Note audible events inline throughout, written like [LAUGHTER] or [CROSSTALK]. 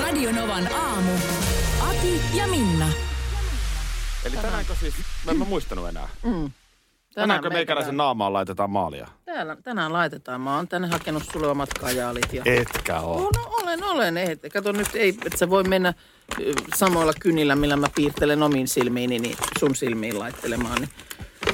Radio Novan aamu. Ati ja Minna. Eli tänäänkö siis, mä en mä muistanut enää. Mm. Tänäänkö me- meikäläisen naamaan laitetaan maalia? Täällä, tänään laitetaan. Mä oon tänne hakenut sulle omat kajaalit. Ja... Etkä oo. Oh, no olen, olen. Et, kato nyt, ei, että sä voi mennä samoilla kynillä, millä mä piirtelen omiin silmiini, niin sun silmiin laittelemaan. Niin.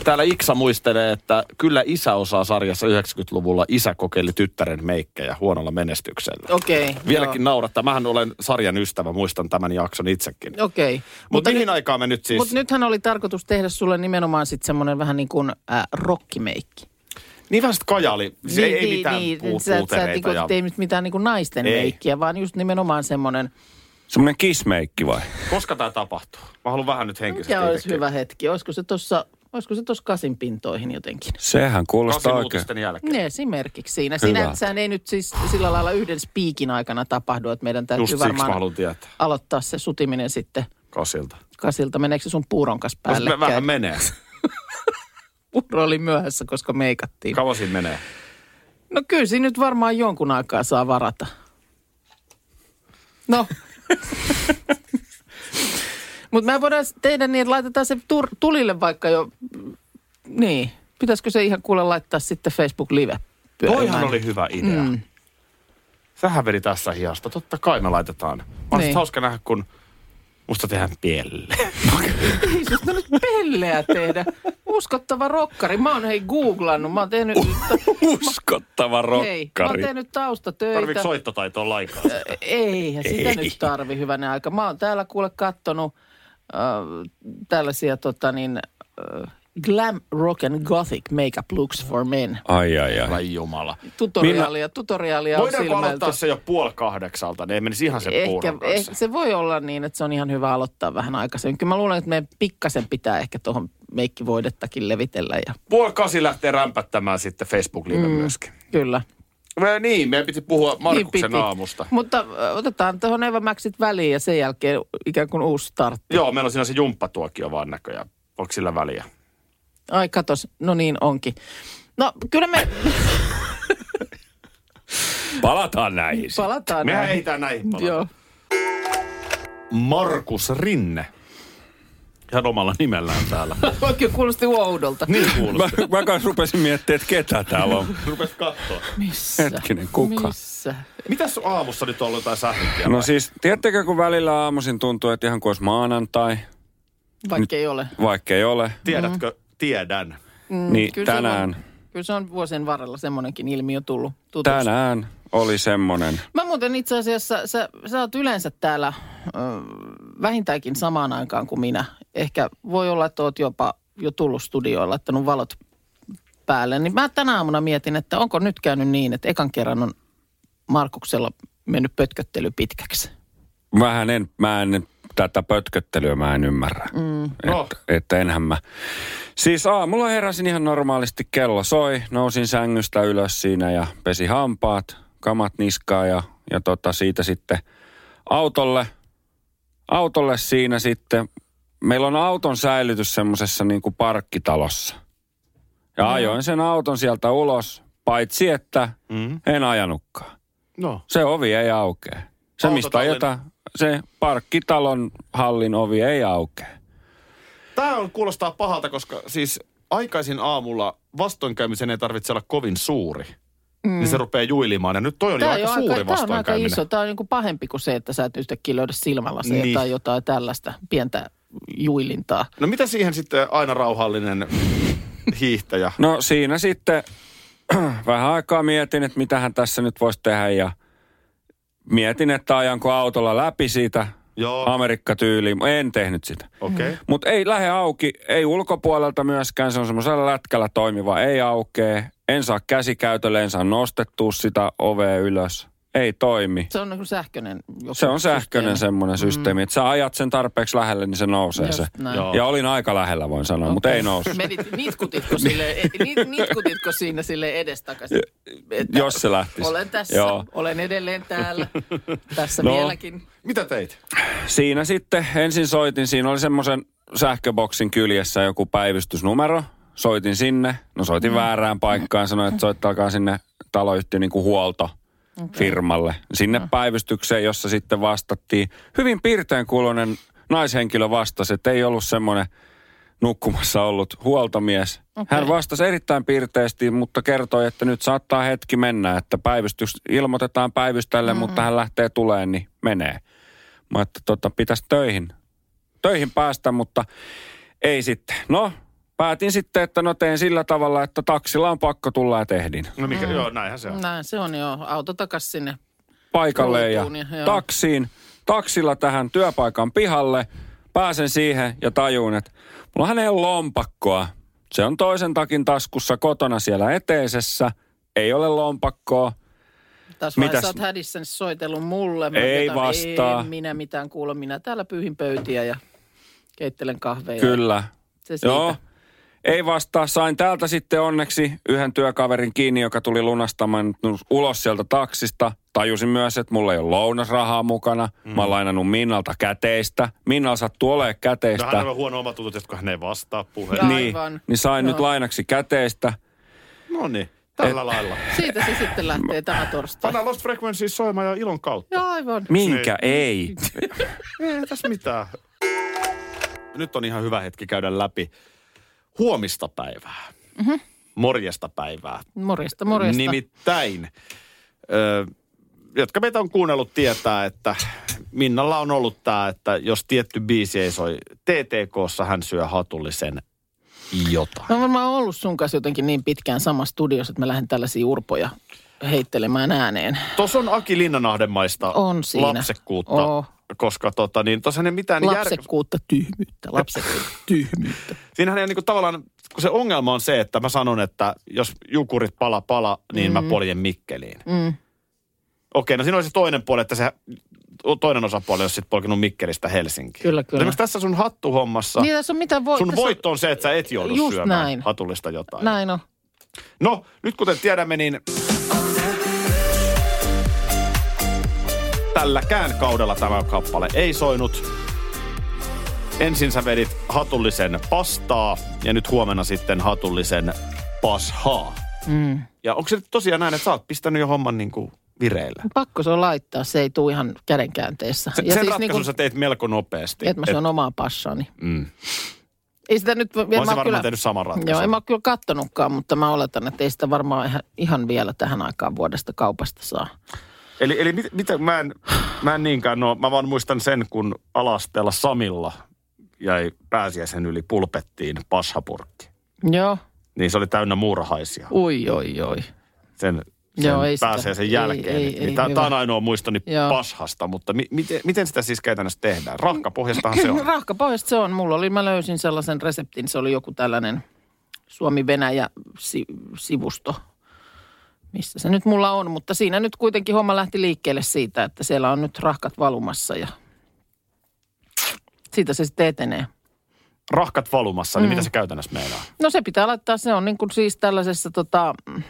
Täällä Iksa muistelee, että kyllä isä osaa sarjassa 90-luvulla isä kokeili tyttären meikkejä huonolla menestyksellä. Okei. Okay, Vieläkin naurattaa. Mähän olen sarjan ystävä, muistan tämän jakson itsekin. Okei. Okay. Mutta mihin aikaan me nyt siis... Mutta nythän oli tarkoitus tehdä sulle nimenomaan sitten semmoinen vähän niin kuin äh, rockimeikki. Niin vähän sit kajaali. Se ei, ei mitään niin, puu, sä, sä puutereita. niinku, ja... tee mitään niinku naisten Ei. meikkiä, vaan just nimenomaan semmoinen, Semmoinen kismeikki vai? Koska tämä tapahtuu? Mä haluan vähän nyt henkisesti. mikä olisi hyvä hetki. Olisiko se tuossa Olisiko se tuossa kasin pintoihin jotenkin? Sehän kuulostaa oikein. jälkeen. Ne esimerkiksi siinä. Sehän ei nyt siis sillä lailla yhden spiikin aikana tapahdu, että meidän täytyy Just varmaan aloittaa se sutiminen sitten Kasilta. kasilta. Meneekö se sun puuron kanssa päälle? me vähän menee. [LAUGHS] Puuro oli myöhässä, koska meikattiin. Kauan siinä menee? No kyllä siinä nyt varmaan jonkun aikaa saa varata. No. [LAUGHS] Mutta me voidaan tehdä niin, että laitetaan se tur- tulille vaikka jo, niin. Pitäisikö se ihan kuule laittaa sitten Facebook Live? Toihan oli hyvä idea. Mm. Sähän vedi tässä hiasta. Totta kai me laitetaan. Mä niin. Hauska nähdä, kun musta tehdään pelle. [LAUGHS] Ei susta nyt pelleä tehdä. Uskottava rokkari. Mä oon hei googlannut. Mä oon tehnyt, Uskottava hei, mä oon rokkari. tehnyt taustatöitä. Tarvitsetko soittotaitoa lainkaan? Eihän sitä Ei. nyt tarvi hyvänen aika. Mä oon täällä kuule kattonut tällaisia tota niin, äh, glam, rock and gothic makeup looks for men. Ai, ai, ai. Ai jumala. Tutoriaalia, tutoriaalia on Voidaanko silmäilty. aloittaa se jo puoli kahdeksalta? Ne ei menisi ihan sen Ehkä, ehkä, se voi olla niin, että se on ihan hyvä aloittaa vähän aikaisemmin. Kyllä mä luulen, että meidän pikkasen pitää ehkä tuohon meikkivoidettakin levitellä. Ja, Puoli kasi lähtee rämpättämään sitten Facebook Live mm. myöskin. kyllä. Me, niin, meidän piti puhua Markuksen Niin piti. aamusta. Mutta otetaan tuohon Eva Maxit väliin ja sen jälkeen ikään kuin uusi startti. Joo, meillä on siinä se jumppatuokio vaan näköjään. Onko sillä väliä? Ai katos, no niin onkin. No kyllä me Palataan näihin. palataan Mehän näihin. ehditään näihin palata. Joo. Markus Rinne. Ihan omalla nimellään täällä. [LAUGHS] Oikein kuulosti oudolta. niin Mä, kuulosti. mä kanssa rupesin miettimään, että ketä täällä on. [LAUGHS] Rupes katsoa. Missä? Hetkinen, kuka? Missä? Mitäs sun aamussa nyt on ollut jotain sählinkiä? No siis, tiedättekö, kun välillä aamuisin tuntuu, että ihan kuin olisi maanantai, Vaikka ei ole. vaikka ei ole, Tiedätkö? Tiedän. Mm, niin kyllä se tänään, on- Kyllä se on vuosien varrella semmoinenkin ilmiö tullut tutuksi. tänään oli semmoinen. Mä muuten itse asiassa, sä, sä oot yleensä täällä ö, vähintäänkin samaan aikaan kuin minä. Ehkä voi olla, että oot jopa jo tullut studioon, laittanut valot päälle. Niin mä tänä aamuna mietin, että onko nyt käynyt niin, että ekan kerran on Markuksella mennyt pötköttely pitkäksi. Vähän en, mä en tätä pötköttelyä mä en ymmärrä. Mm. No. Että, että enhän mä. Siis aamulla heräsin ihan normaalisti, kello soi, nousin sängystä ylös siinä ja pesi hampaat, kamat niskaa ja, ja tota siitä sitten autolle, autolle siinä sitten. Meillä on auton säilytys semmoisessa niin kuin parkkitalossa. Ja ajoin sen auton sieltä ulos, paitsi että Mm. en ajanutkaan. No. Se ovi ei aukea. Se, mistä ajetaan, se parkkitalon hallin ovi ei aukea. Tämä on, kuulostaa pahalta, koska siis aikaisin aamulla vastoinkäymisen ei tarvitse olla kovin suuri. Mm. Niin se rupeaa juilimaan. Ja nyt toi on jo aika suuri aika, tämä on aika vastoinkäyminen. iso. Tämä on niin kuin pahempi kuin se, että sä et yhtäkkiä löydä silmälaseja Niin. niin. tai jotain tällaista pientä juilintaa. No mitä siihen sitten aina rauhallinen hiihtäjä? No siinä sitten [CLEARS THROAT] vähän aikaa mietin, että mitähän tässä nyt voisi tehdä ja mietin, että ajanko autolla läpi siitä Joo, Amerikka-tyyliin. En tehnyt sitä. okei. Okay. Mutta ei lähde auki, ei ulkopuolelta myöskään, se on semmoisella lätkällä toimiva, ei aukee. En saa käsikäytölle, en saa nostettua sitä ovea ylös. Ei toimi. Se on niin sähköinen joku Se on sähköinen systeemi. semmoinen systeemi, että sä ajat sen tarpeeksi lähelle, niin se nousee Just se. näin. Joo. Ja olin aika lähellä, voin sanoa, mutta ei noussut. [LAUGHS] Menit, nitkutitko, sille, [LAUGHS] nit, nitkutitko siinä sille edestakaisin? Jos se lähtisi. Olen tässä, Joo. olen edelleen täällä, [LAUGHS] tässä No. vieläkin. Mitä teit? Siinä sitten ensin soitin, siinä oli semmoisen sähköboksin kyljessä joku päivystysnumero. Soitin sinne, no soitin väärään paikkaan, sanoin, että soittakaa sinne taloyhtiön niin kuin huolto firmalle. Sinne päivystykseen, jossa sitten vastattiin. Hyvin piirtein kuulonen naishenkilö vastasi, että ei ollut semmoinen nukkumassa ollut huoltomies. Okei. Hän vastasi erittäin piirteesti, mutta kertoi, että nyt saattaa hetki mennä, että päivystys ilmoitetaan päivystäjälle, mutta hän lähtee tuleen, niin menee. Mä että tota, pitäisi töihin, töihin päästä, mutta ei sitten. No, päätin sitten, että no teen sillä tavalla, että taksilla on pakko tulla ja tehdin. No mikä, joo, näinhän se on. Näin se on jo. Auto takas sinne. Paikalle ja ja- joo. taksiin, taksilla tähän työpaikan pihalle. Pääsen siihen ja tajuun, että mulla ei ole lompakkoa. Se on toisen takin taskussa kotona siellä eteisessä. Ei ole lompakkoa. Tässä vaiheessa Mitäs? olet hädissä soitellut mulle. Mä Ei jätän- vastaa. En minä mitään kuule. Minä täällä pyyhin pöytiä ja keittelen kahveja. Kyllä. Se siitä. Joo. Ei vastaa. Sain täältä sitten onneksi yhden työkaverin kiinni, joka tuli lunastamaan ulos sieltä taksista. Tajusin myös, että mulla ei ole lounasrahaa mukana. Mm. Mä oon lainannut Minnalta käteistä. Minnalla sattuu olemaan käteistä. hän on huono omatunto, kun hän ei vastaa puheen. niin, Aivan. niin sain Joo. nyt lainaksi käteistä. No niin, tällä lailla. Siitä se sitten lähtee tämä torstai. Panna Lost Frequency soimaan ja ilon kautta. Joo, aivan. Minkä ei? Ei tässä mitään. Nyt on ihan hyvä hetki käydä läpi huomista päivää. Mm-hmm. Morjesta päivää. Morjesta, morjesta. Nimittäin, ö, jotka meitä on kuunnellut tietää, että Minnalla on ollut tämä, että jos tietty biisi ei soi TTKssa, hän syö hatullisen jotain. Mä oon varmaan ollut sun kanssa jotenkin niin pitkään samassa studiossa, että mä lähden tällaisia urpoja heittelemään ääneen. Tuossa on Aki Linnanahdemaista On siinä. lapsekkuutta, Oo. Koska tota, niin, tuossa ei mitään jär... Lapsekkuutta, tyhmyyttä, lapsekkuutta, [LAUGHS] tyhmyyttä. Siinähän ei niinku tavallaan, kun se ongelma on se, että mä sanon, että jos jukurit pala pala, niin mm. mä poljen Mikkeliin. Mm. Okei, no siinä olisi toinen puoli, että se toinen osapuoli olisi sitten polkenut Mikkelistä Helsinkiin. Kyllä, kyllä. Esimerkiksi tässä sun hattuhommassa, Niin tässä on mitä voi... sun tässä voitto on se, että sä et joudu syömään näin. hatullista jotain. Näin on. No, nyt kuten tiedämme, niin tälläkään kaudella tämä kappale ei soinut. Ensin sä vedit hatullisen pastaa ja nyt huomenna sitten hatullisen pashaa. Mm. Ja onko se tosiaan näin, että sä oot pistänyt jo homman niin kuin vireille? Pakko se on laittaa, se ei tule ihan kädenkäänteessä. Se, sen ratkaisun niin sä teit melko nopeasti. että mä syön omaa passaani. mm. Ei sitä nyt... mä se varmaan kyllä- tehnyt saman ratkaisun. Joo, en mä kyllä kattonutkaan, mutta mä oletan, että ei sitä varmaan ihan, ihan vielä tähän aikaan vuodesta kaupasta saa. Eli, eli mit, mitä, mä, en, mä en niinkään no, mä vaan muistan sen, kun alasteella Samilla jäi pääsiäisen yli pulpettiin pashapurkki. Joo, Niin se oli täynnä muurahaisia. ui, oi, oi. Sen, sen Joo, ei sitä- pääsiäisen ei, jälkeen. ei, niin, ei, niin Tämä hyvä. on ainoa muistoni Joo. pashasta, mutta mi, miten, miten sitä siis käytännössä tehdään? Rahkapohjastahan se on. [LAUGHS] Rahkapohjasta se on. Mulla oli, mä löysin sellaisen reseptin, se oli joku tällainen Suomi-Venäjä-sivusto, missä se nyt mulla on. Mutta siinä nyt kuitenkin homma lähti liikkeelle siitä, että siellä on nyt rahkat valumassa ja siitä se sitten etenee. Rahkat valumassa, niin mitä se käytännössä meinaa? No se pitää laittaa, se on niin kuin siis tällaisessa tota, mm,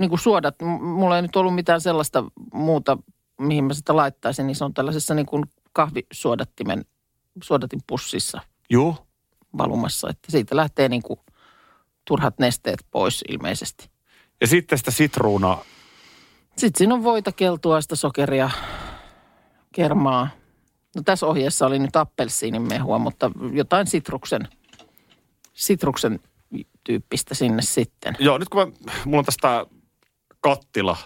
niin kuin suodat. Mulla ei nyt ollut mitään sellaista muuta, mihin mä sitä laittaisin, niin se on tällaisessa niin kuin kahvisuodattimen, suodatin pussissa Joo. valumassa, että siitä lähtee niin kuin turhat nesteet pois ilmeisesti. Ja sitten sitä sitruunaa. Sitten siinä on voita, keltuaista, sokeria, kermaa. No tässä ohjeessa oli nyt appelsiinimehua, mutta jotain sitruksen, sitruksen tyyppistä sinne sitten. Joo, nyt kun mä, mulla on tästä kattila,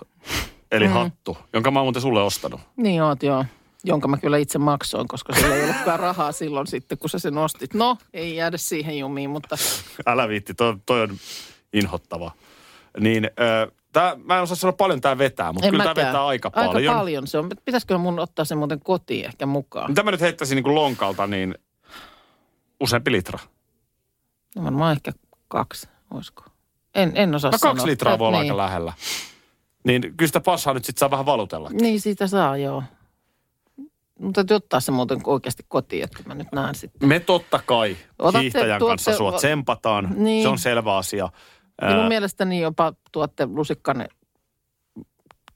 eli mm. hattu, jonka mä oon muuten sulle ostanut. Niin oot joo, jonka mä kyllä itse maksoin, koska sillä ei ollutkaan rahaa silloin sitten, kun sä sen ostit. No, ei jäädä siihen jumiin, mutta Älä viitti, toi, toi on inhottava. Niin, äh, tää, mä en osaa sanoa paljon tää vetää, mutta en kyllä tää mäkään. vetää aika paljon. Aika paljon se on. Pitäisikö mun ottaa sen muuten kotiin ehkä mukaan? Mitä mä nyt heittäisin niin kuin lonkalta, niin useampi litra. No varmaan ehkä kaksi, olisiko? En, en osaa No sanoa. kaksi litraa voi olla niin. aika lähellä. Niin kyllä sitä passaa nyt sitten saa vähän valutella. Niin, siitä saa, joo. Mutta täytyy ottaa se muuten oikeasti kotiin, että mä nyt näen sitten. Me totta kai Otatte- hiihtäjän tuotte- kanssa sua tsempataan. Niin. Se on selvä asia. Minun Ää, mielestäni jopa tuotte lusikkanne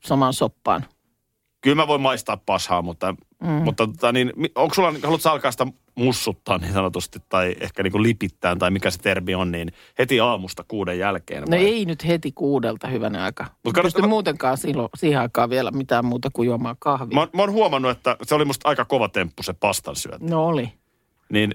samaan soppaan. Kyllä mä voin maistaa pashaa, mutta, mm. mutta tota, niin, onko sulla, haluatko alkaa sitä mussuttaa niin sanotusti, tai ehkä niin kuin lipittää, tai mikä se termi on, niin heti aamusta kuuden jälkeen? No vai? ei nyt heti kuudelta hyvänä aika. Mut Mut kannattaa- pysty muutenkaan silloin, siihen aikaan vielä mitään muuta kuin juomaan kahvia. Mä, mä oon huomannut, että se oli musta aika kova temppu se pastan syötä. No oli. Niin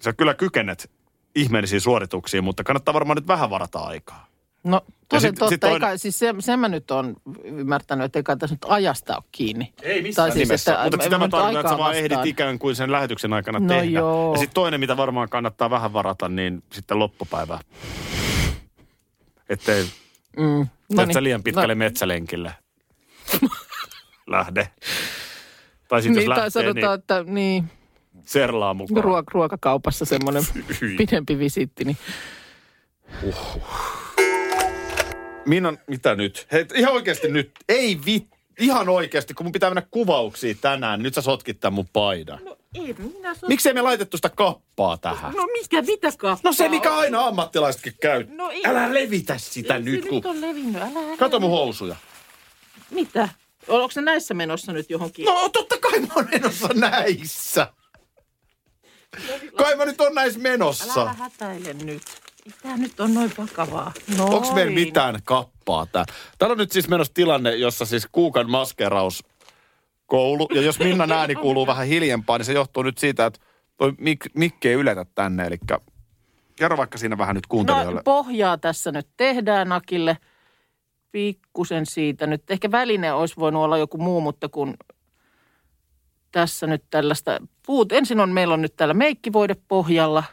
sä kyllä kykenet ihmeellisiin suorituksiin, mutta kannattaa varmaan nyt vähän varata aikaa. No toden sit- totta, sit toinen- eikä, siis se, sen mä nyt on ymmärtänyt, että eikä tässä nyt ajasta ole kiinni. Ei missään Tai siis, nimessä. että- Mutta sitä mä tarkoitan, että sä vaan ehdit ikään kuin sen lähetyksen aikana No tehdä. joo. Ja sitten toinen, mitä varmaan kannattaa vähän varata, niin sitten loppupäivä. Ettei Mm. no niin. liian pitkälle no. metsälenkille lähde. Tai sitten Niin, jos tai lähtee, sanotaan, niin että niin, serlaa mukaan. ruok- ruokakaupassa semmoinen pidempi visiitti. Niin. Minna, mitä nyt? Hei, ihan oikeasti nyt. Ei vi, ihan oikeasti, kun mun pitää mennä kuvauksiin tänään. Nyt sä sotkit tämän mun paidan. No ei, minä so... Miksei me laitettu sitä kappaa tähän? No mikä, mitä kappaa? No se, mikä aina ammattilaisetkin käy. No ei- Älä levitä sitä Ei nyt, se kun... nyt on levinnyt, älä, älä. Kato mun housuja. Mitä? Onko se näissä menossa nyt johonkin? No totta kai mä oon menossa näissä. Kai mä nyt on näissä menossa. älä hätäile nyt. Tää nyt on noin vakavaa. Noin. Onko meillä mitään kappaa tää? Täällä on nyt siis menossa tilanne, jossa siis Kuukan maskeraus koulu. Ja jos Minnan ääni kuuluu vähän hiljempaa, niin se johtuu nyt siitä, että toi mik, mikki ei yletä tänne. Eli kerro vaikka siinä vähän nyt kuuntelijoille. No pohjaa tässä nyt tehdään Akille. Pikkusen siitä nyt. Ehkä väline olisi voinut olla joku muu, mutta kun tässä nyt tällaista puut. Ensin on, meillä on nyt täällä meikkivoide pohjalla.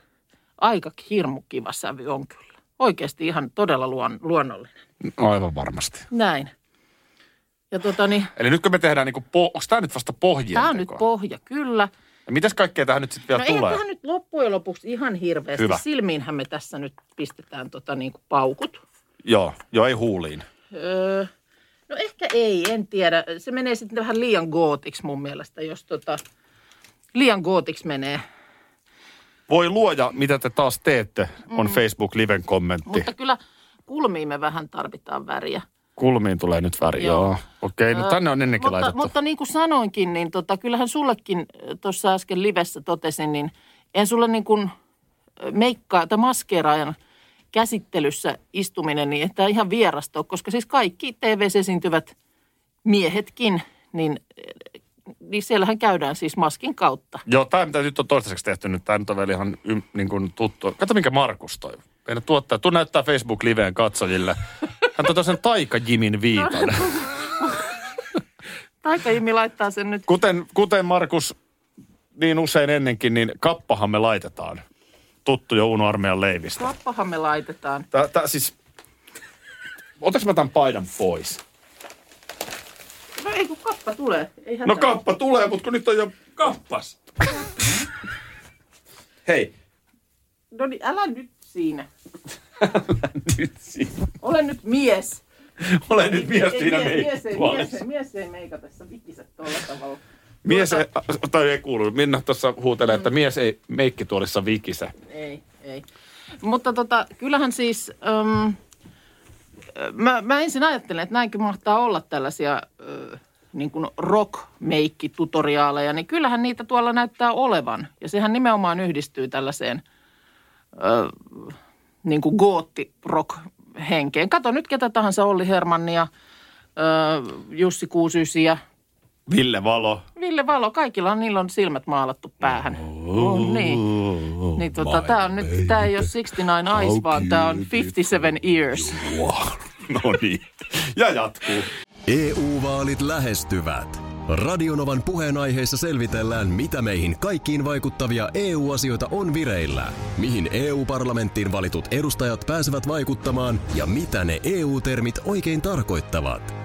Aika hirmu kiva sävy on kyllä. Oikeasti ihan todella luon, luonnollinen. Aivan varmasti. Näin. Ja tota niin, Eli nytkö me tehdään niinku, po- onko tää nyt vasta pohjien tämä on nyt pohja, kyllä. Ja mitäs kaikkea tähän nyt sitten vielä No tulee? tähän nyt loppujen lopuksi ihan hirveästi. Hyvä. Silmiinhän me tässä nyt pistetään tota niin kuin paukut. Joo, joo, ei huuliin. Öö, no ehkä ei, en tiedä. Se menee sitten vähän liian gootiksi mun mielestä, jos tota, liian gootiksi menee. Voi luoja, mitä te taas teette, on Facebook Liven kommentti. Mm. Mutta kyllä kulmiin me vähän tarvitaan väriä. Kulmiin tulee nyt väri, Joo. joo. Okei, no Öö, tänne on ennenkin mutta, laitettu. mutta niin kuin sanoinkin, niin tota, kyllähän sullekin tuossa äsken livessä totesin, niin en sulle niin kuin meikkaa tai maskeeraajan käsittelyssä istuminen, niin että ihan vierasta ole, koska siis kaikki TV-esiintyvät miehetkin, niin, niin siellähän käydään siis maskin kautta. Joo, tämä mitä nyt on toistaiseksi tehty nyt, tämä nyt on vielä ihan ym, niin kuin tuttu. Kato minkä Markus toi. Meidän tuottaa, tuu näyttää Facebook Liveen katsojille. Hän tuota sen Taika Jimin viitan. [LAUGHS] Taika Jimi laittaa sen nyt. Kuten, kuten Markus niin usein ennenkin, niin kappahan me laitetaan. Tuttu jo Uno Armeijan leivistä. Kappahan me laitetaan. Tää, tää siis... Otaks mä tämän paidan pois? No ei kun kappa tulee. Ei No hätää. kappa tulee, mutta kun nyt on jo kappas. Hei, No niin, älä nyt siinä. nyt siinä. Ole nyt mies. Ole nyt mies Ei, siinä mies, mies, ei, mies, meikkuolessa. ei, mies ei meika tässä vikiset tuolla tavalla. Mies ei, tai ei kuulu. Minna tuossa huutelee, että mies ei meikkituolissa vikise. Ei, ei. Mutta tota, kyllähän siis, äm, mä, mä ensin ajattelen, että näinkö mahtaa olla tällaisia äh, niin kuin rock-meikki-tutoriaaleja, niin kyllähän niitä tuolla näyttää olevan. Ja sehän nimenomaan yhdistyy tällaiseen äh, niin kuin gootti-rock-henkeen. Kato nyt ketä tahansa, Olli Hermannia, Jussi Kuusysiä, Ville Valo. Ville Valo, kaikilla on, niillä on silmät maalattu päähän. On niin. Niin tota, tää on nyt, tää ei ole 69 Eyes, vaan tää on 57 Years. [LAUGHS] No niin. Ja jatkuu. EU-vaalit lähestyvät. Radionovan puheenaiheessa selvitellään, mitä meihin kaikkiin vaikuttavia EU-asioita on vireillä, mihin EU-parlamenttiin valitut edustajat pääsevät vaikuttamaan ja mitä ne EU-termit oikein tarkoittavat.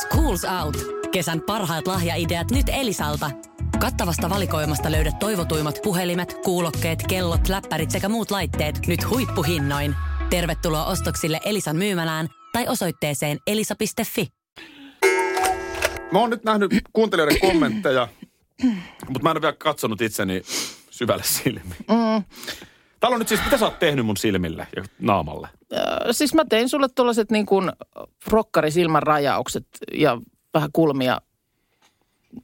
Schools Out. Kesän parhaat lahjaideat nyt Elisalta. Kattavasta valikoimasta löydät toivotuimmat puhelimet, kuulokkeet, kellot, läppärit sekä muut laitteet nyt huippuhinnoin. Tervetuloa ostoksille Elisan myymälään tai osoitteeseen elisa.fi. Mä oon nyt nähnyt kuuntelijoiden kommentteja, mutta mä en ole vielä katsonut itseni syvälle silmiin. Mm. Täällä on nyt siis, mitä sä oot tehnyt mun silmille ja naamalle? Siis mä tein sulle tuollaiset niin kuin rokkarisilmän rajaukset ja vähän kulmia,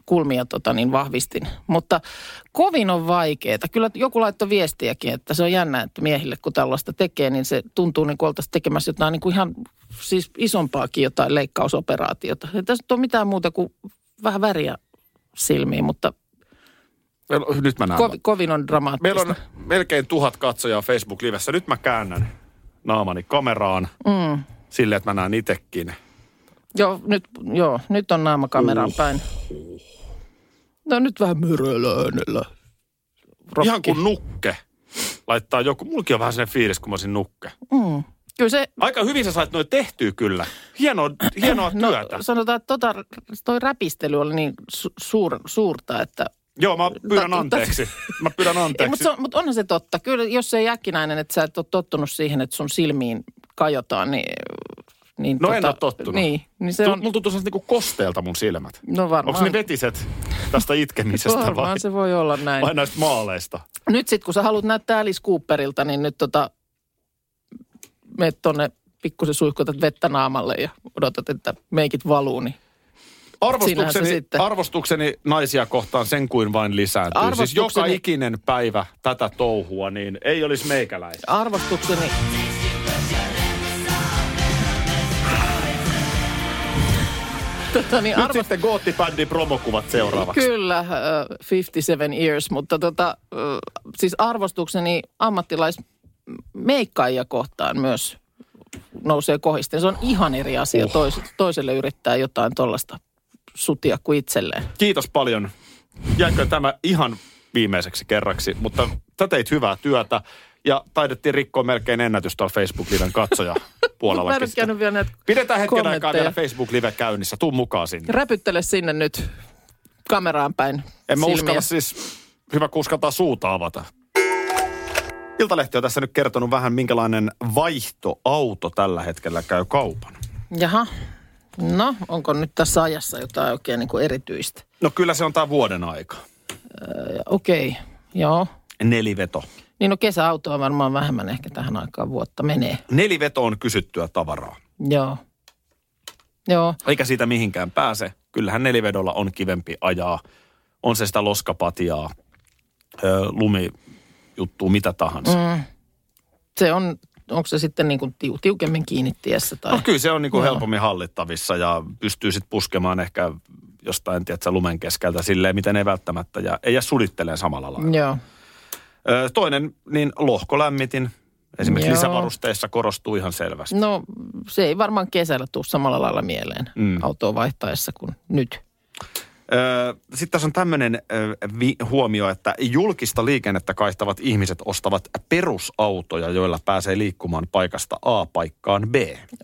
kulmia tota niin vahvistin. Mutta kovin on vaikeaa. Kyllä joku laittoi viestiäkin, että se on jännä, että miehille kun tällaista tekee, niin se tuntuu niin kuin oltaisiin tekemässä jotain niin kuin ihan siis isompaakin jotain leikkausoperaatiota. Ei tässä ole mitään muuta kuin vähän väriä silmiin, mutta on- Nyt mä näen. ko, kovin on dramaattista. Meillä on melkein tuhat katsojaa Facebook-livessä. Nyt mä käännän naamani kameraan Mm. silleen, että mä näen itekin. Joo, nyt, joo, nyt on naama kameraan Uh. päin. No nyt vähän äänellä. Rokki. Ihan kuin nukke. Laittaa joku. Mulki on vähän sellainen fiilis, kun mä olisin nukke. Mm. Kyllä se, Aika hyvin sä sait noin tehtyä kyllä. Hienoa, hienoa no työtä. sanotaan, että tota, toi räpistely oli niin su- suur, suurta, että... Joo, mä pyydän anteeksi. Mä pyydän anteeksi. mutta, on, mutta onhan se totta. Kyllä jos se ei äkkinäinen, että sä et ole tottunut siihen, että sun silmiin kajotaan, niin... niin No en ole tottunut. Niin, niin se on... Mulla tuntuu niinku kosteelta mun silmät. No varmaan. Onko ne vetiset tästä itkemisestä vai, Varmaan se voi olla näin. vai näistä maaleista? Nyt sitten, kun sä haluat näyttää Alice Cooperilta, niin nyt tota, meet tonne pikkusen suihkutat vettä naamalle ja odotat, että meikit valuu, niin Arvostukseni, arvostukseni naisia kohtaan sen kuin vain lisääntyy. Siis joka Arvostukseni- ikinen päivä tätä touhua, niin ei olisi meikäläistä. arvostukseni... Tota, niin Nyt arvost... sitten goottibändin promokuvat seuraavaksi. Kyllä, äh, 57 years, mutta tota, äh, siis arvostukseni ammattilaismeikkaajia kohtaan myös nousee kohisten. Se on ihan eri asia Uh. tois, toiselle yrittää jotain tuollaista sutia kuin itselleen. Kiitos paljon. Jääkö tämä ihan viimeiseksi kerraksi, mutta sä teit hyvää työtä ja taidettiin rikkoa melkein ennätys tuolla Facebook-liven katsoja [LAUGHS] Mä puolella. en ole käynyt vielä näitä Pidetään hetken aikaa vielä Facebook-live käynnissä. Tuu mukaan sinne. Räpyttele sinne nyt kameraan päin En mä uskalla siis, hyvä kun uskaltaa suuta avata. Iltalehti on tässä nyt kertonut vähän, minkälainen vaihtoauto tällä hetkellä käy kaupan. Jaha. No, onko nyt tässä ajassa jotain oikein niin kuin erityistä? No kyllä se on tämä vuoden aika. Ja, Okei, okay. joo. Neliveto. Niin no kesäautoa varmaan vähemmän ehkä tähän aikaan vuotta menee. Neliveto on kysyttyä tavaraa. Joo. Joo, Eikä siitä mihinkään pääse. Kyllähän nelivedolla on kivempi ajaa. On se sitä loskapatiaa, lumijuttua, mitä tahansa. Mm. se on, onko se sitten niin kuin tiu, tiukemmin kiinni tiessä tai... No kyllä se on niinku Joo. helpommin hallittavissa ja pystyy sitten puskemaan ehkä jostain, tiedätkö, lumen keskeltä silleen, miten ei välttämättä ja ei jää sudittelee samalla lailla. Joo. Ö, toinen, niin lohkolämmitin. Esimerkiksi Joo. lisävarusteissa korostuu ihan selvästi. No se ei varmaan kesällä tule samalla lailla mieleen mm. autoa vaihtaessa kuin nyt. Sitten tässä on tämmöinen huomio, että julkista liikennettä kaihtavat ihmiset ostavat perusautoja, joilla pääsee liikkumaan paikasta A paikkaan B.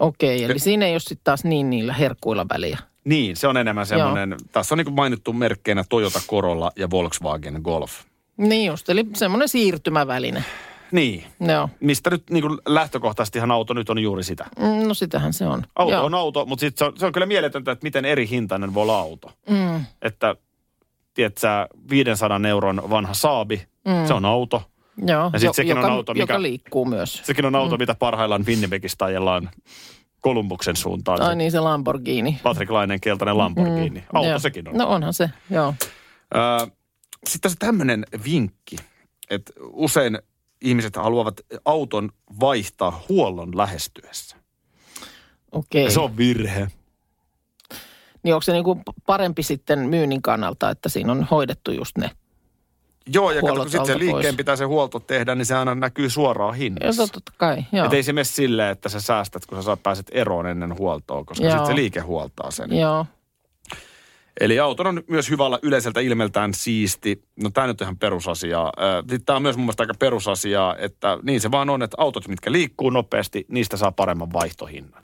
Okei, eli siinä ei ole sitten taas niin niillä herkkuilla väliä. Niin, se on enemmän semmoinen, tässä on niin kuin mainittu merkkeinä Toyota Corolla ja Volkswagen Golf. Niin just, eli semmoinen siirtymäväline. Niin, Joo. mistä nyt niin kuin lähtökohtaisesti ihan auto nyt on juuri sitä. Mm, No sitähän se on. Auto Joo. on auto, mutta sit se, on, se on kyllä mieletöntä, että miten eri hintainen voi olla auto. Mm, Että, tiedätkö sä, 500 euron vanha Saabi, Mm. se on auto. joo, Ja sit jo- sekin on joka, auto, mikä- joka liikkuu myös. Sekin on auto, mm. mitä parhaillaan Winnipegistä ajellaan Kolumbuksen suuntaan. Ai niin, se Lamborghini. Patrick Lainen keltainen Lamborghini. Auto Joo. sekin on. No onhan se, joo. Sitten tässä tämmöinen vinkki, että usein ihmiset haluavat auton vaihtaa huollon lähestyessä. Okei. Ja se on virhe. Niin onko se niinku parempi sitten myynnin kannalta, että siinä on hoidettu just ne? Joo, ja kato, kun sitten se liikkeen pois. pitää se huolto tehdä, niin se aina näkyy suoraan hinnassa. totta kai, joo. Että ei se mene silleen, että sä säästät, kun sä saa- pääset eroon ennen huoltoa, koska Joo. sitten se liike huoltaa sen. Joo. Eli auton on myös hyvä olla yleiseltä ilmeltään siisti. No tämä nyt on ihan perusasiaa. Tämä on myös mun mielestä aika perusasiaa, että niin se vaan on, että autot, mitkä liikkuu nopeasti, niistä saa paremman vaihtohinnan.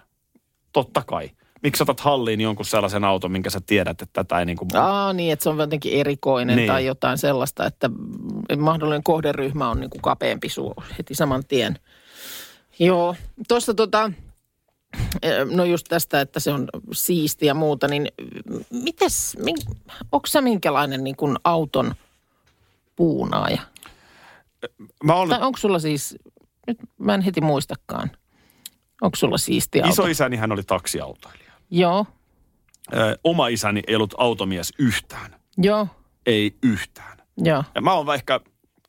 Totta kai. Miksi otat halliin jonkun sellaisen auton, minkä sä tiedät, että tätä ei niin kuin... Aa, niin, että se on jotenkin erikoinen Niin. tai jotain sellaista, että mahdollinen kohderyhmä on niin kuin kapeampi suu heti saman tien. Joo, tuossa tota, no just tästä, että se on siisti ja muuta, niin mites, min, onko sä minkälainen niin kuin auton puunaaja? Mä olen Tai onko sulla siis, nyt mä en heti muistakaan, onko sulla siisti auto? Isoisäni hän oli taksiautoilija. Joo, Ö, oma isäni ei ollut automies yhtään. joo, Ei yhtään. joo, Ja mä oon ehkä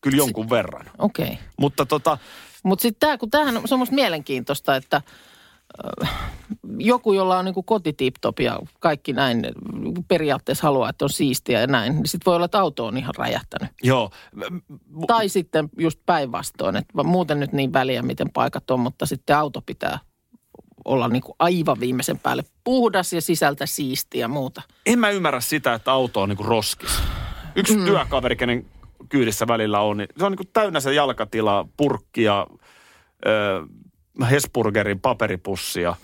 kyllä jonkun verran. okei. Okay. Mutta tota, Mutta sitten tämä, kun tämähän on, se on musta mielenkiintoista, että joku, jolla on niinku koti tip-top ja kaikki näin periaatteessa haluaa, että on siistiä ja näin, niin sitten voi olla, että auto on ihan räjähtänyt. joo. Tai sitten just päinvastoin, että muuten nyt niin väliä, miten paikat on, mutta sitten auto pitää olla niinku aivan viimeisen päälle puhdas ja sisältä siistiä ja muuta. En mä ymmärrä sitä, että auto on niinku roskis. Yksi mm. työkaveri, kenen kyydissä välillä on, niin se on niinku täynnä se jalkatila, purkkia, ö, Hesburgerin paperipussia.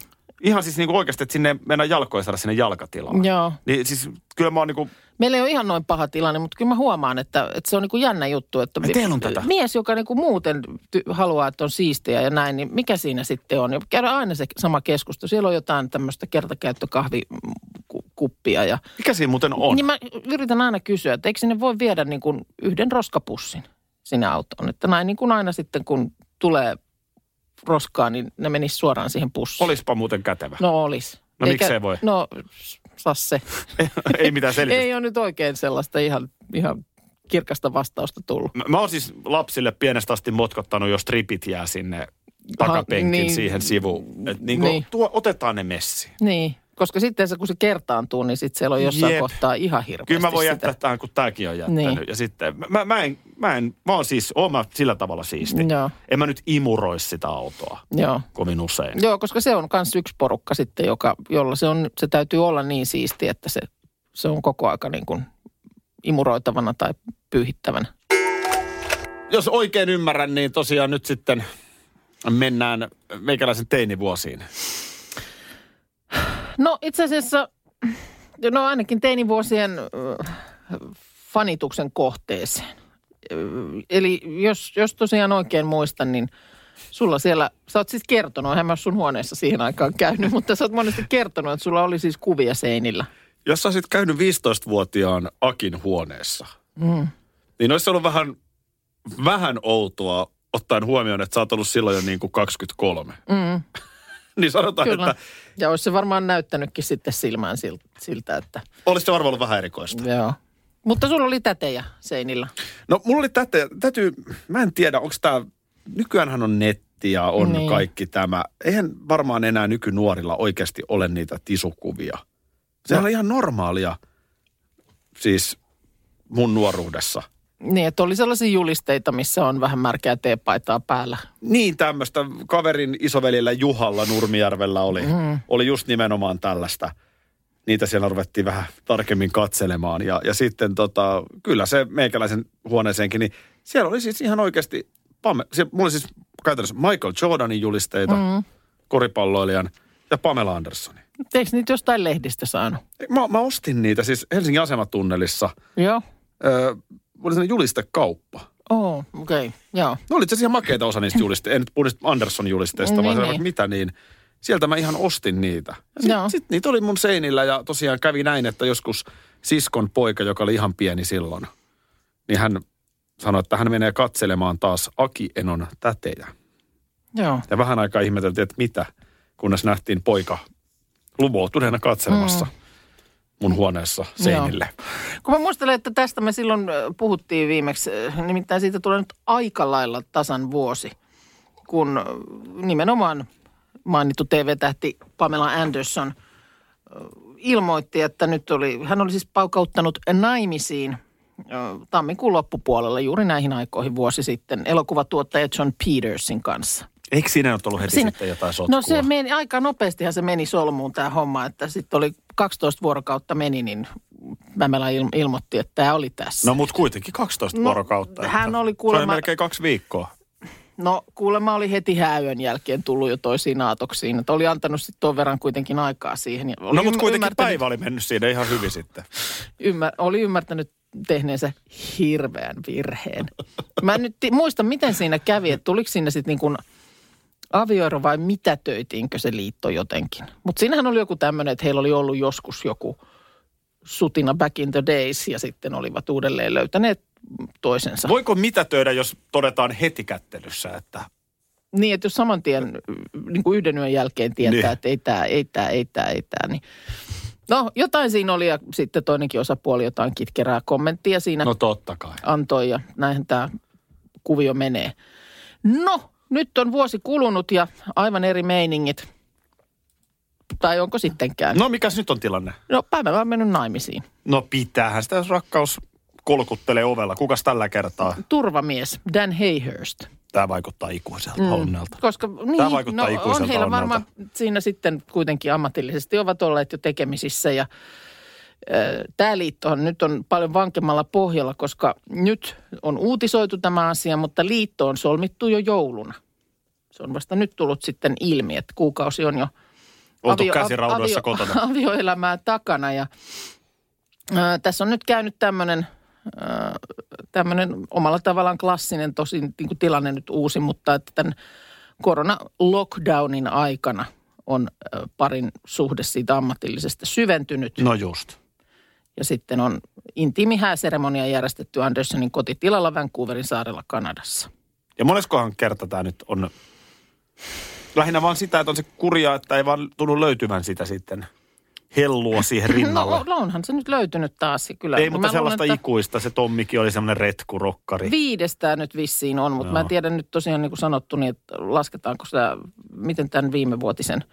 Ihan siis niinku oikeasti, että sinne mennään jalkoja saada sinne jalkatilaan. Joo. Niin siis kyllä mä oon niinku, Meillä ei ole ihan noin paha tilanne, mutta kyllä mä huomaan, että, että se on niin kuin jännä juttu. Että Ai, teillä on tätä? Mies, joka niin kuin muuten ty- haluaa, että on siistiä ja näin, niin mikä siinä sitten on? Ja käydään aina se sama keskustelu. Siellä on jotain tämmöistä kertakäyttökahvikuppia. Ja, mikä siinä muuten on? niin mä yritän aina kysyä, että eikö sinne voi viedä niin kuin yhden roskapussin sinne autoon? Että näin niin kuin aina sitten, kun tulee roskaa, niin ne menisi suoraan siihen pussiin. Olispa muuten kätevä. No olis. No miksei voi? No, saa se. [LAUGHS] ei mitään selitystä. Ei ole nyt oikein sellaista ihan, ihan kirkasta vastausta tullut. Mä, mä oon siis lapsille pienestä asti motkottanut, jos tripit jää sinne takapenkin niin. siihen sivuun. Et niinku, Niin. tuo, otetaan ne messiin. Niin, koska sitten se, kun se kertaantuu, niin sitten siellä on jossain Jep. kohtaa ihan hirveästi Kyllä mä voin sitä. jättää tähän, kun tääkin on jättänyt. Niin. Ja sitten, mä, mä, en, mä en, mä oon siis, oon mä sillä tavalla siisti. Joo. En mä nyt imuroi sitä autoa Joo. kovin usein. Joo, koska se on myös yksi porukka sitten, joka, jolla se, on, se täytyy olla niin siisti, että se, se on koko aika niin kuin imuroitavana tai pyyhittävänä. Jos oikein ymmärrän, niin tosiaan nyt sitten mennään meikäläisen teinivuosiin. No itse asiassa, no ainakin teinivuosien fanituksen kohteeseen. Eli jos, jos tosiaan oikein muistan, niin sulla siellä, sä oot siis kertonut, eihän mä sun huoneessa siihen aikaan käynyt, [LAUGHS] mutta sä oot monesti kertonut, että sulla oli siis kuvia seinillä. Jos sä olisit käynyt 15-vuotiaan Akin huoneessa, mm. niin olisi ollut vähän, vähän outoa ottaen huomioon, että sä oot ollut silloin jo niin kuin 23. Mm, niin sanotaan, kyllä. että Ja olisi se varmaan näyttänytkin sitten silmään sil- siltä, että olisi se varmaan ollut vähän erikoista. joo. Mutta sulla oli tätejä seinillä. No mulla oli tätä, täytyy, mä en tiedä, onko tämä, nykyäänhän on netti ja on Niin. kaikki tämä. Eihän varmaan enää nykynuorilla oikeasti ole niitä tisukuvia. Se No. oli ihan normaalia, siis mun nuoruudessa. Niin, että oli sellaisia julisteita, missä on vähän märkää teepaitaa päällä. Niin tämmöistä kaverin isoveljellä Juhalla Nurmijärvellä oli, mm. oli just nimenomaan tällaista. Niitä siellä ruvettiin vähän tarkemmin katselemaan. Ja, ja sitten tota, kyllä se meikäläisen huoneeseenkin, niin siellä oli siis ihan oikeasti, Pame, siellä, mulla oli siis käytännössä Michael Jordanin julisteita, mm. koripalloilijan ja Pamela Andersonin. Eikö niitä jostain lehdistä saanut? Mä, mä ostin niitä siis Helsingin asematunnelissa. Joo. Öö, oli sellainen julistekauppa. Oh, okei. Okay. Joo. No oli itse asiassa ihan makeita osa niistä [LAUGHS] julisteista. En nyt puhu niistä Anderson julisteista, Niin, vaan niin. vaikka mitä niin. Sieltä mä ihan ostin niitä. Joo. Sitten sit niitä oli mun seinillä ja tosiaan kävi näin, että joskus siskon poika, joka oli ihan pieni silloin, niin hän sanoi, että hän menee katselemaan taas Aki Enon tätejä. Joo. Ja vähän aikaa ihmeteltiin, että mitä, kunnes nähtiin poika luvoutuneena katselemassa mm. mun huoneessa seinille. Kun mä muistelen, että tästä me silloin puhuttiin viimeksi, nimittäin siitä tulee nyt aika lailla tasan vuosi, kun nimenomaan mainittu TV-tähti Pamela Anderson ilmoitti, että nyt oli, hän oli siis paukauttanut naimisiin tammikuun loppupuolella juuri näihin aikoihin vuosi sitten elokuvatuottaja John Petersin kanssa. Eikö siinä nyt ollut heti Siinä- sitten jotain sotkua? No se meni, aika nopeastihan se meni solmuun tämä homma, että sitten oli 12 vuorokautta meni, niin Mämelä il, ilmoitti, että tämä oli tässä. No mutta kuitenkin 12 No, vuorokautta. hän oli Se kuulemma- oli melkein kaksi viikkoa. No kuulemma oli heti hääyön jälkeen tullut jo toisiin aatoksiin, että oli antanut sitten tuon verran kuitenkin aikaa siihen. ja Oli No mutta kuitenkin ymmärtänyt- päivä oli mennyt siinä ihan hyvin sitten. ymmär, oli ymmärtänyt tehneensä hirveän virheen. Mä en nyt ti- muista, miten siinä kävi, että tuliko siinä sitten niin kuin avioero vai mitätöitiinkö se liitto jotenkin. Mutta siinähän oli joku tämmöinen, että heillä oli ollut joskus joku sutina back in the days ja sitten olivat uudelleen löytäneet toisensa. Voiko mitä töidä, jos todetaan heti kättelyssä, että Niin, että jos saman tien niin kuin yhden yön jälkeen tietää, niin. että ei tämä, ei tämä, ei tämä, ei tämä, niin No, jotain siinä oli ja sitten toinenkin osapuoli jotain kitkerää kommenttia siinä no totta kai. antoi ja näinhän tämä kuvio menee. No, nyt on vuosi kulunut ja aivan eri meiningit. Tai onko sittenkään? No mikäs nyt on tilanne? no Päivä on mennyt naimisiin. No pitäähän sitä, jos rakkaus kolkuttelee ovella. Kukas tällä kertaa? Turvamies Dan Hayhurst. Tämä vaikuttaa ikuiselta mm. onnelta. Koska niin, Tämä vaikuttaa no, ikuiselta on heillä onnelta. varmaan siinä sitten kuitenkin ammatillisesti ovat olleet jo tekemisissä ja Tämä liittohan nyt on paljon vankemmalla pohjalla, koska nyt on uutisoitu tämä asia, mutta liitto on solmittu jo jouluna. Se on vasta nyt tullut sitten ilmi, että kuukausi on jo Oltu käsiraudoissa kotona. [LAUGHS] avioelämää takana. Ja, ää, tässä on nyt käynyt tämmöinen tämmöinen omalla tavallaan klassinen, tosin niin kuin tilanne nyt uusi, mutta että tämän korona-lockdownin aikana on parin suhde siitä ammatillisesta syventynyt. No just. Ja sitten on intiimi hääseremonia järjestetty Andersonin kotitilalla Vancouverin saarella Kanadassa. Ja moneskohan kerta tämä nyt on lähinnä vaan sitä, että on se kurja, että ei vaan tunnu löytyvän sitä sitten hellua [LAUGHS] siihen rinnalle. No onhan se nyt löytynyt taas. Kyllä. ei, Mä mutta luulen, sellaista että ikuista. Se Tommikin oli semmoinen retkurokkari. Viidestä nyt vissiin on, mutta mä en Joo. tiedä nyt tosiaan niin kuin sanottu, niin että lasketaanko sitä, miten tämän viimevuotisen.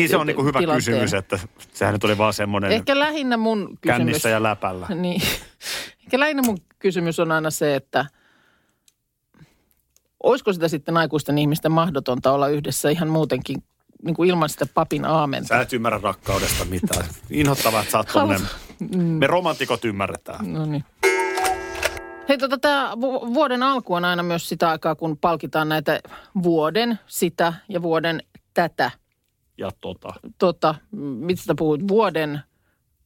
Niin se on niinku hyvä tilanteen. kysymys, että sehän nyt oli vaan semmoinen Ehkä lähinnä mun kysymys. kännissä ja läpällä. [LAUGHS] Niin. Ehkä lähinnä mun kysymys on aina se, että olisiko sitä sitten aikuisten ihmisten mahdotonta olla yhdessä ihan muutenkin niin kuin ilman sitä papin aamenta. Sä et ymmärrä rakkaudesta mitään. Inhottavaa, että sä oot tommonen. Me romantikot ymmärretään. No niin. Hei, tota, tämä vuoden alku on aina myös sitä aikaa, kun palkitaan näitä vuoden sitä ja vuoden tätä. Ja tota. Tota, mistä puhuit? Vuoden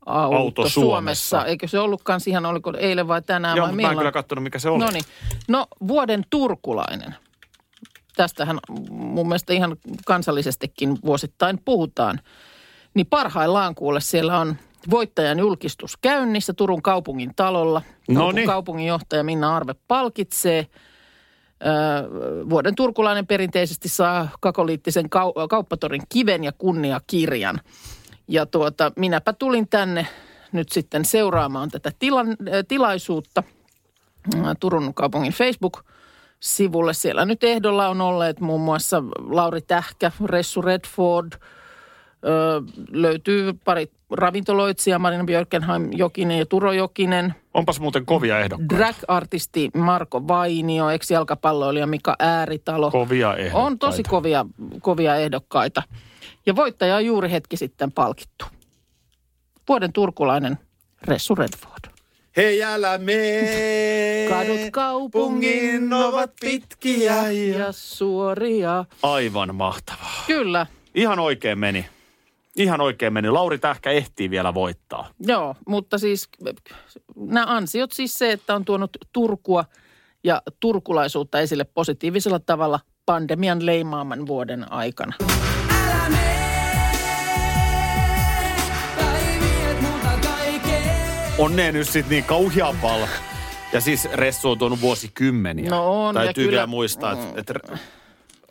auto, Auto Suomessa. Suomessa. Eikö se ollutkaan siihen, oliko eilen vai tänään Joo, vai mä en kyllä katsonut, mikä se oli. No niin. No, vuoden turkulainen. Tästähän mun mielestä ihan kansallisestikin vuosittain puhutaan. Niin parhaillaan kuule siellä on voittajan julkistus käynnissä Turun kaupungin talolla. Noniin. Kaupunginjohtaja Minna Arve palkitsee. Vuoden turkulainen perinteisesti saa kakoliittisen kau- kauppatorin kiven ja kunniakirjan. Ja tuota, minäpä tulin tänne nyt sitten seuraamaan tätä tilan, äh, tilaisuutta. Turun kaupungin Facebook-sivulle. Siellä nyt ehdolla on olleet muun muassa Lauri Tähkä, Ressu Redford, öö, löytyy pari ravintoloitsija, Marina Björkenheim Jokinen ja Turo Jokinen, Onpas muuten kovia ehdokkaita. drag-artisti Marko Vainio, ex-jalkapalloilija Mika Ääritalo. Kovia ehdokkaita. On tosi kovia, kovia ehdokkaita. Ja voittaja on juuri hetki sitten palkittu. Vuoden turkulainen Ressu Redford. Hei älä mee. Kadut kaupungin ovat pitkiä ja suoria. Aivan mahtavaa. Kyllä, Ihan oikein meni. Ihan oikein meni. Lauri Tähkä ehtii vielä voittaa. joo, mutta siis nämä ansiot siis se, että on tuonut Turkua ja turkulaisuutta esille positiivisella tavalla pandemian leimaaman vuoden aikana. Onneen nyt sit niin kauhea pal. Ja siis Ressu on tuonut vuosikymmeniä. No on, ja Täytyy kyllä- vielä muistaa, että, että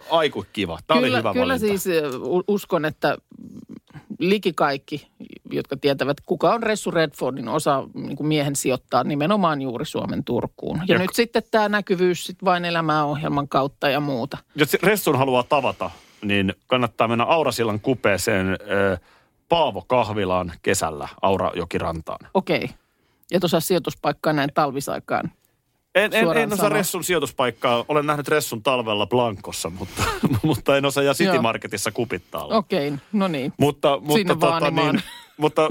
aiku kiva. Tämä oli kyllä, hyvä kyllä valinta. siis uskon, että liki kaikki, jotka tietävät, kuka on Ressu Redfordin osa niin kuin miehen sijoittaa nimenomaan juuri Suomen Turkuun. Ja, Ja nyt k- sitten tämä näkyvyys sit vain elämää ohjelman kautta ja muuta. Jos Ressun haluaa tavata, niin kannattaa mennä Aurasillan kupeeseen äh, Paavo Kahvilaan kesällä Aurajokirantaan. Okei. Et osaa sijoituspaikkaa näin talvisaikaan. En, en, en osaa. Ressun sijoituspaikkaa. Olen nähnyt Ressun talvella Blankossa, mutta, [LAUGHS] mutta en osaa ja City Joo. Marketissa kupittaalla. Okei, no niin. Mutta, mutta, Sinne vaanimaan. niin, [LAUGHS] mutta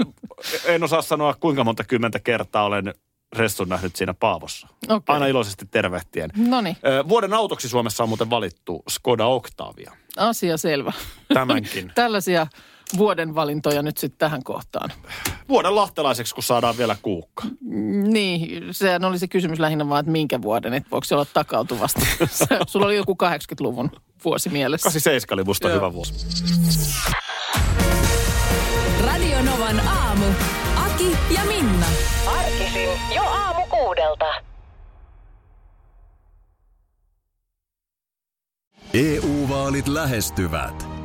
en osaa sanoa kuinka monta kymmentä kertaa olen Ressun nähnyt siinä Paavossa. Okei. Aina iloisesti tervehtien. No niin, Ö, Vuoden autoksi Suomessa on muuten valittu Skoda Octavia. asia selvä. Tämänkin. [LAUGHS] Tällaisia vuoden valintoja nyt sitten tähän kohtaan. Vuoden lahtelaiseksi, kun saadaan vielä kuukka. Niin, sehän oli se kysymys lähinnä vaan, että minkä vuoden, että voiko se olla takautuvasti. [LAUGHS] Sulla oli joku 80-luvun vuosi mielessä. 87 oli musta Joo. hyvä vuosi. Radio Novan aamu. Aki ja Minna. Arkisin jo aamu kuudelta. EU-vaalit lähestyvät.